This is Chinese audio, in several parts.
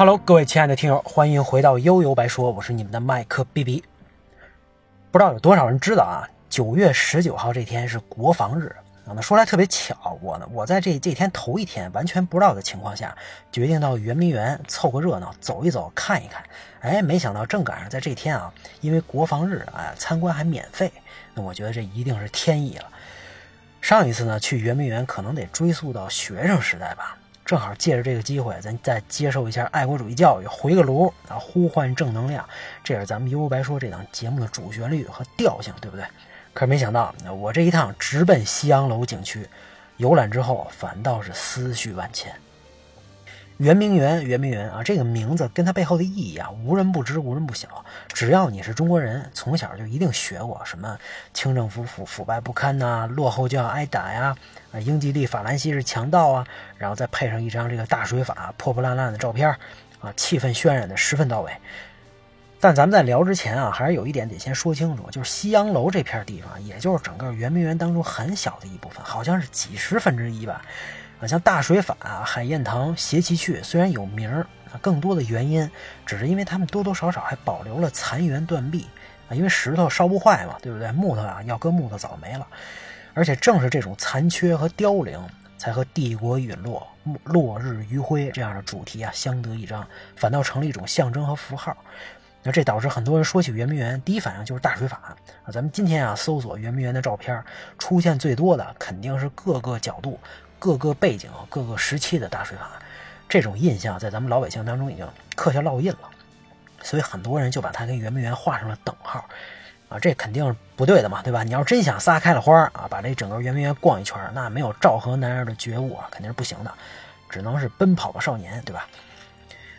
Hello，各位亲爱的听友，欢迎回到悠悠白说，我是你们的麦克 B B。不知道有多少人知道啊？九月十九号这天是国防日。那说来特别巧，我呢，我在这这天头一天完全不知道的情况下，决定到圆明园凑个热闹，走一走，看一看。哎，没想到正赶上在这天啊，因为国防日啊，参观还免费。那我觉得这一定是天意了。上一次呢，去圆明园可能得追溯到学生时代吧。正好借着这个机会，咱再接受一下爱国主义教育，回个炉啊，呼唤正能量，这是咱们优白说这档节目的主旋律和调性，对不对？可是没想到，我这一趟直奔西洋楼景区游览之后，反倒是思绪万千。圆明园，圆明园啊，这个名字跟它背后的意义啊，无人不知，无人不晓。只要你是中国人，从小就一定学过什么清政府腐腐败不堪呐，落后就要挨打呀，啊，英吉利法兰西是强盗啊，然后再配上一张这个大水法破破烂烂的照片啊，气氛渲染的十分到位。但咱们在聊之前啊，还是有一点得先说清楚，就是西洋楼这片地方，也就是整个圆明园当中很小的一部分，好像是几十分之一吧。啊，像大水法、海晏堂、斜旗去，虽然有名儿，啊，更多的原因只是因为他们多多少少还保留了残垣断壁啊，因为石头烧不坏嘛，对不对？木头啊，要搁木头早没了。而且正是这种残缺和凋零，才和帝国陨落、落日余晖这样的主题啊相得益彰，反倒成了一种象征和符号。那这导致很多人说起圆明园，第一反应就是大水法啊。咱们今天啊搜索圆明园的照片，出现最多的肯定是各个角度。各个背景、各个时期的大水法，这种印象在咱们老百姓当中已经刻下烙印了，所以很多人就把它跟圆明园画上了等号，啊，这肯定是不对的嘛，对吧？你要真想撒开了花啊，把这整个圆明园逛一圈，那没有昭和男儿的觉悟啊，肯定是不行的，只能是奔跑吧少年，对吧？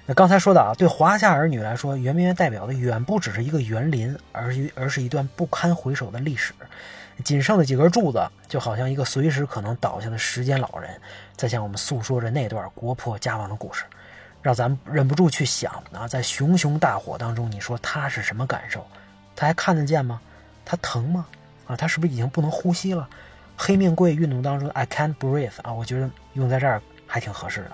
那刚才说到啊，对华夏儿女来说，圆明园代表的远不只是一个园林，而是而是一段不堪回首的历史。仅剩的几根柱子，就好像一个随时可能倒下的时间老人，在向我们诉说着那段国破家亡的故事，让咱们忍不住去想啊，在熊熊大火当中，你说他是什么感受？他还看得见吗？他疼吗？啊，他是不是已经不能呼吸了？黑命贵运动当中，I can't breathe 啊，我觉得用在这儿还挺合适的。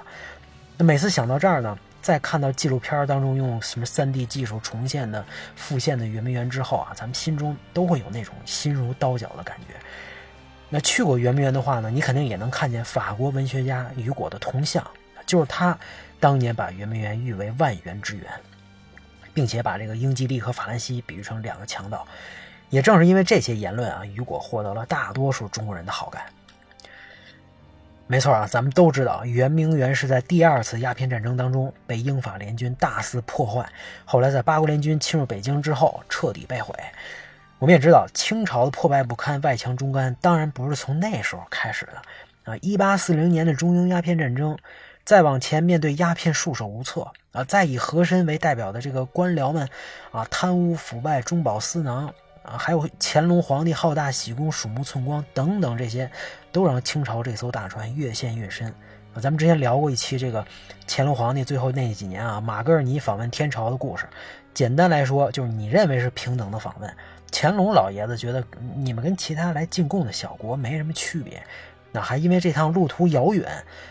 那每次想到这儿呢？在看到纪录片当中用什么 3D 技术重现的复现的圆明园之后啊，咱们心中都会有那种心如刀绞的感觉。那去过圆明园的话呢，你肯定也能看见法国文学家雨果的铜像，就是他当年把圆明园誉为万园之园，并且把这个英吉利和法兰西比喻成两个强盗。也正是因为这些言论啊，雨果获得了大多数中国人的好感。没错啊，咱们都知道，圆明园是在第二次鸦片战争当中被英法联军大肆破坏，后来在八国联军侵入北京之后彻底被毁。我们也知道，清朝的破败不堪、外强中干，当然不是从那时候开始的啊。一八四零年的中英鸦片战争，再往前面对鸦片束手无策啊，再以和珅为代表的这个官僚们啊，贪污腐败、中饱私囊。啊，还有乾隆皇帝好大喜功、鼠目寸光等等，这些都让清朝这艘大船越陷越深。啊，咱们之前聊过一期这个乾隆皇帝最后那几年啊，马格尔尼访问天朝的故事。简单来说，就是你认为是平等的访问，乾隆老爷子觉得你们跟其他来进贡的小国没什么区别，那还因为这趟路途遥远，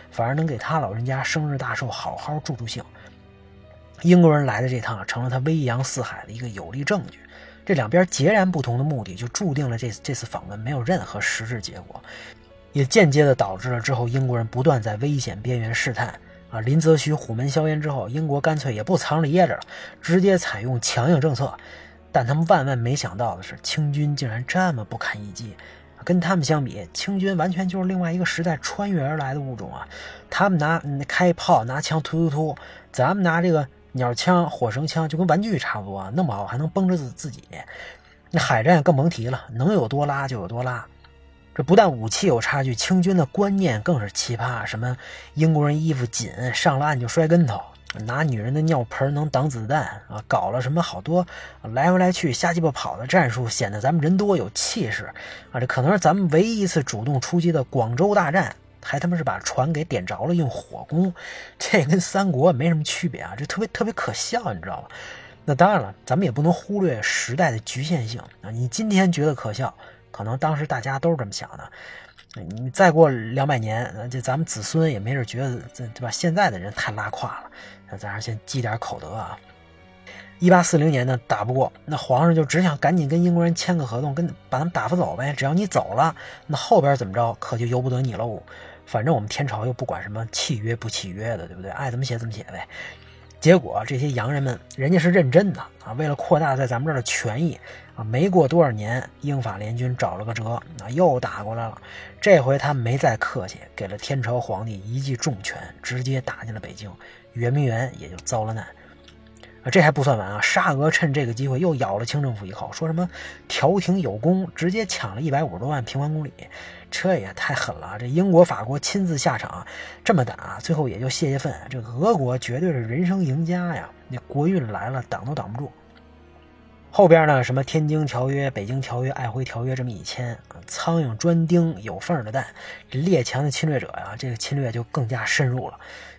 反而能给他老人家生日大寿好好助助兴。英国人来的这趟成了他威扬四海的一个有力证据。这两边截然不同的目的，就注定了这这次访问没有任何实质结果，也间接的导致了之后英国人不断在危险边缘试探。啊，林则徐虎门销烟之后，英国干脆也不藏着掖着了，直接采用强硬政策。但他们万万没想到的是，清军竟然这么不堪一击。跟他们相比，清军完全就是另外一个时代穿越而来的物种啊！他们拿开炮拿枪突突突，咱们拿这个。鸟枪、火绳枪就跟玩具差不多，那么好还能崩着自自己。那海战更甭提了，能有多拉就有多拉。这不但武器有差距，清军的观念更是奇葩。什么英国人衣服紧，上了岸就摔跟头；拿女人的尿盆能挡子弹啊！搞了什么好多来回来去瞎鸡巴跑的战术，显得咱们人多有气势啊！这可能是咱们唯一一次主动出击的广州大战。还他妈是把船给点着了，用火攻，这跟三国没什么区别啊，这特别特别可笑，你知道吧？那当然了，咱们也不能忽略时代的局限性啊。你今天觉得可笑，可能当时大家都是这么想的。你再过两百年，这咱们子孙也没准觉得对吧？现在的人太拉胯了，那咱先积点口德啊。一八四零年呢，打不过，那皇上就只想赶紧跟英国人签个合同，跟把他们打发走呗。只要你走了，那后边怎么着，可就由不得你喽。反正我们天朝又不管什么契约不契约的，对不对？爱怎么写怎么写呗。结果这些洋人们，人家是认真的啊，为了扩大在咱们这儿的权益啊，没过多少年，英法联军找了个辙，啊，又打过来了。这回他没再客气，给了天朝皇帝一记重拳，直接打进了北京，圆明园也就遭了难。这还不算完啊！沙俄趁这个机会又咬了清政府一口，说什么调停有功，直接抢了一百五十多万平方公里，这也太狠了！这英国、法国亲自下场，这么打，最后也就泄泄愤。这俄国绝对是人生赢家呀！那国运来了，挡都挡不住。后边呢，什么天津条约、北京条约、爱辉条约这么一签，苍蝇专叮有缝的蛋，这列强的侵略者呀，这个侵略就更加深入了。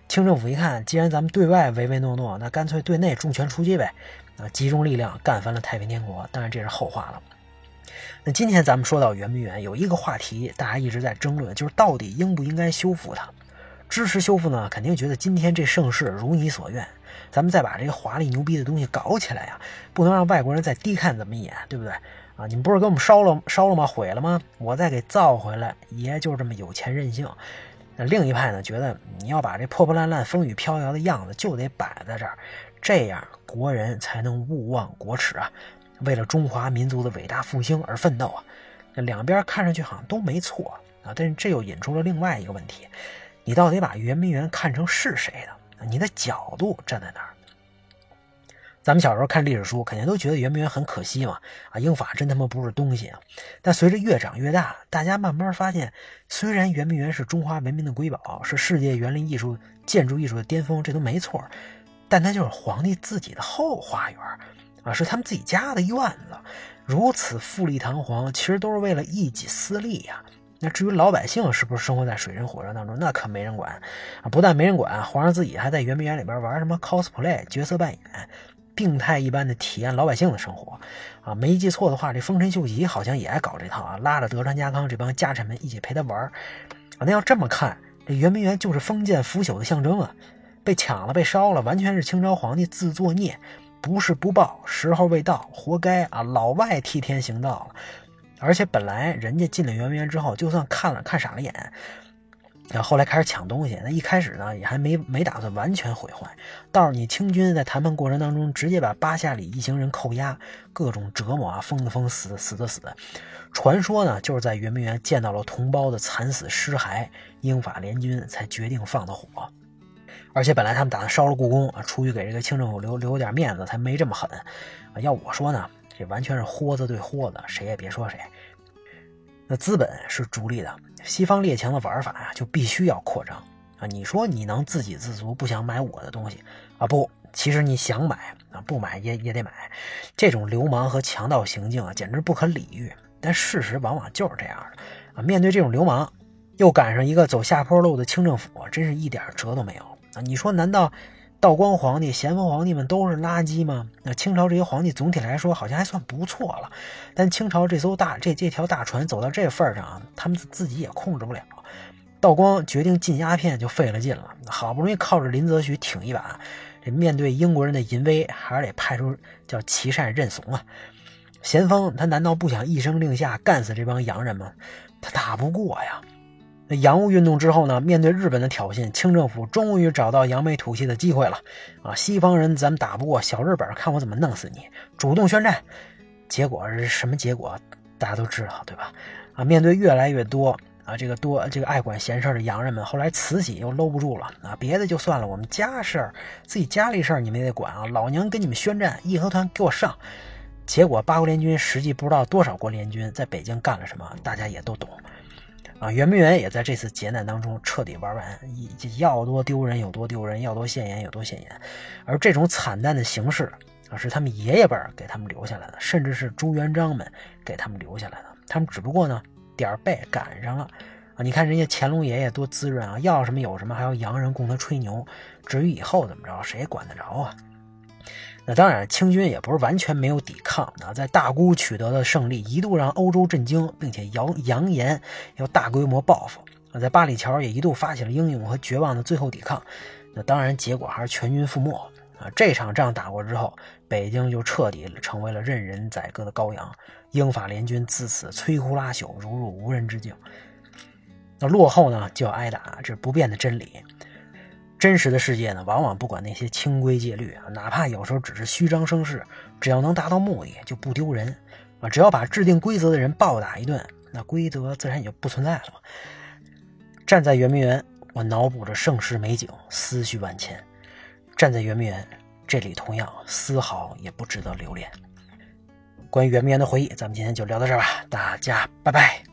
清政府一看，既然咱们对外唯唯诺诺，那干脆对内重拳出击呗！啊，集中力量干翻了太平天国。当然这是后话了。那今天咱们说到圆明园，有一个话题大家一直在争论，就是到底应不应该修复它？支持修复呢，肯定觉得今天这盛世如你所愿，咱们再把这个华丽牛逼的东西搞起来呀，不能让外国人再低看咱们一眼，对不对？啊，你们不是给我们烧了烧了吗？毁了吗？我再给造回来，爷就这么有钱任性。那另一派呢，觉得你要把这破破烂烂、风雨飘摇的样子就得摆在这儿，这样国人才能勿忘国耻啊，为了中华民族的伟大复兴而奋斗啊。那两边看上去好像都没错啊，但是这又引出了另外一个问题：你到底把圆明园看成是谁的？你的角度站在哪儿？咱们小时候看历史书，肯定都觉得圆明园很可惜嘛，啊，英法真他妈不是东西啊！但随着越长越大，大家慢慢发现，虽然圆明园是中华文明的瑰宝，是世界园林艺术建筑艺术的巅峰，这都没错，但它就是皇帝自己的后花园，啊，是他们自己家的院子，如此富丽堂皇，其实都是为了一己私利呀。那至于老百姓是不是生活在水深火热当中，那可没人管，啊，不但没人管，皇上自己还在圆明园里边玩什么 cosplay 角色扮演。病态一般的体验老百姓的生活，啊，没记错的话，这丰臣秀吉好像也爱搞这套啊，拉着德川家康这帮家臣们一起陪他玩啊。那要这么看，这圆明园就是封建腐朽的象征啊，被抢了，被烧了，完全是清朝皇帝自作孽，不是不报，时候未到，活该啊！老外替天行道了，而且本来人家进了圆明园之后，就算看了看傻了眼。然后后来开始抢东西，那一开始呢也还没没打算完全毁坏，倒是你清军在谈判过程当中直接把巴夏里一行人扣押，各种折磨啊，疯的疯，死的死的死。传说呢就是在圆明园见到了同胞的惨死尸骸，英法联军才决定放的火。而且本来他们打算烧了故宫啊，出于给这个清政府留留点面子，才没这么狠。啊，要我说呢，这完全是豁子对豁子，谁也别说谁。那资本是逐利的。西方列强的玩法呀，就必须要扩张啊！你说你能自给自足，不想买我的东西啊？不，其实你想买啊，不买也也得买。这种流氓和强盗行径啊，简直不可理喻。但事实往往就是这样的啊！面对这种流氓，又赶上一个走下坡路的清政府，真是一点辙都没有啊！你说难道？道光皇帝、咸丰皇帝们都是垃圾吗？那清朝这些皇帝总体来说好像还算不错了，但清朝这艘大这这条大船走到这份上啊，他们自己也控制不了。道光决定禁鸦片就费了劲了，好不容易靠着林则徐挺一把，这面对英国人的淫威，还是得派出叫琦善认怂啊。咸丰他难道不想一声令下干死这帮洋人吗？他打不过呀。那洋务运动之后呢？面对日本的挑衅，清政府终于找到扬眉吐气的机会了。啊，西方人咱们打不过，小日本看我怎么弄死你！主动宣战，结果是什么结果？大家都知道，对吧？啊，面对越来越多啊，这个多这个爱管闲事的洋人们，后来慈禧又搂不住了啊，别的就算了，我们家事儿，自己家里事儿你们也得管啊！老娘跟你们宣战，义和团给我上！结果八国联军实际不知道多少国联军在北京干了什么，大家也都懂。啊，圆明园也在这次劫难当中彻底玩完，要多丢人有多丢人，要多现眼有多现眼。而这种惨淡的形式啊，是他们爷爷辈给他们留下来的，甚至是朱元璋们给他们留下来的。他们只不过呢点儿背赶上了啊！你看人家乾隆爷爷多滋润啊，要什么有什么，还要洋人供他吹牛。至于以后怎么着，谁管得着啊？那当然，清军也不是完全没有抵抗啊，在大沽取得的胜利一度让欧洲震惊，并且扬扬言要大规模报复啊。在八里桥也一度发起了英勇和绝望的最后抵抗，那当然结果还是全军覆没啊。这场仗打过之后，北京就彻底成为了任人宰割的羔羊，英法联军自此摧枯拉朽，如入无人之境。那落后呢，就要挨打，这是不变的真理。真实的世界呢，往往不管那些清规戒律啊，哪怕有时候只是虚张声势，只要能达到目的，就不丢人啊。只要把制定规则的人暴打一顿，那规则自然也就不存在了嘛。站在圆明园，我脑补着盛世美景，思绪万千。站在圆明园，这里同样丝毫也不值得留恋。关于圆明园的回忆，咱们今天就聊到这儿吧，大家拜拜。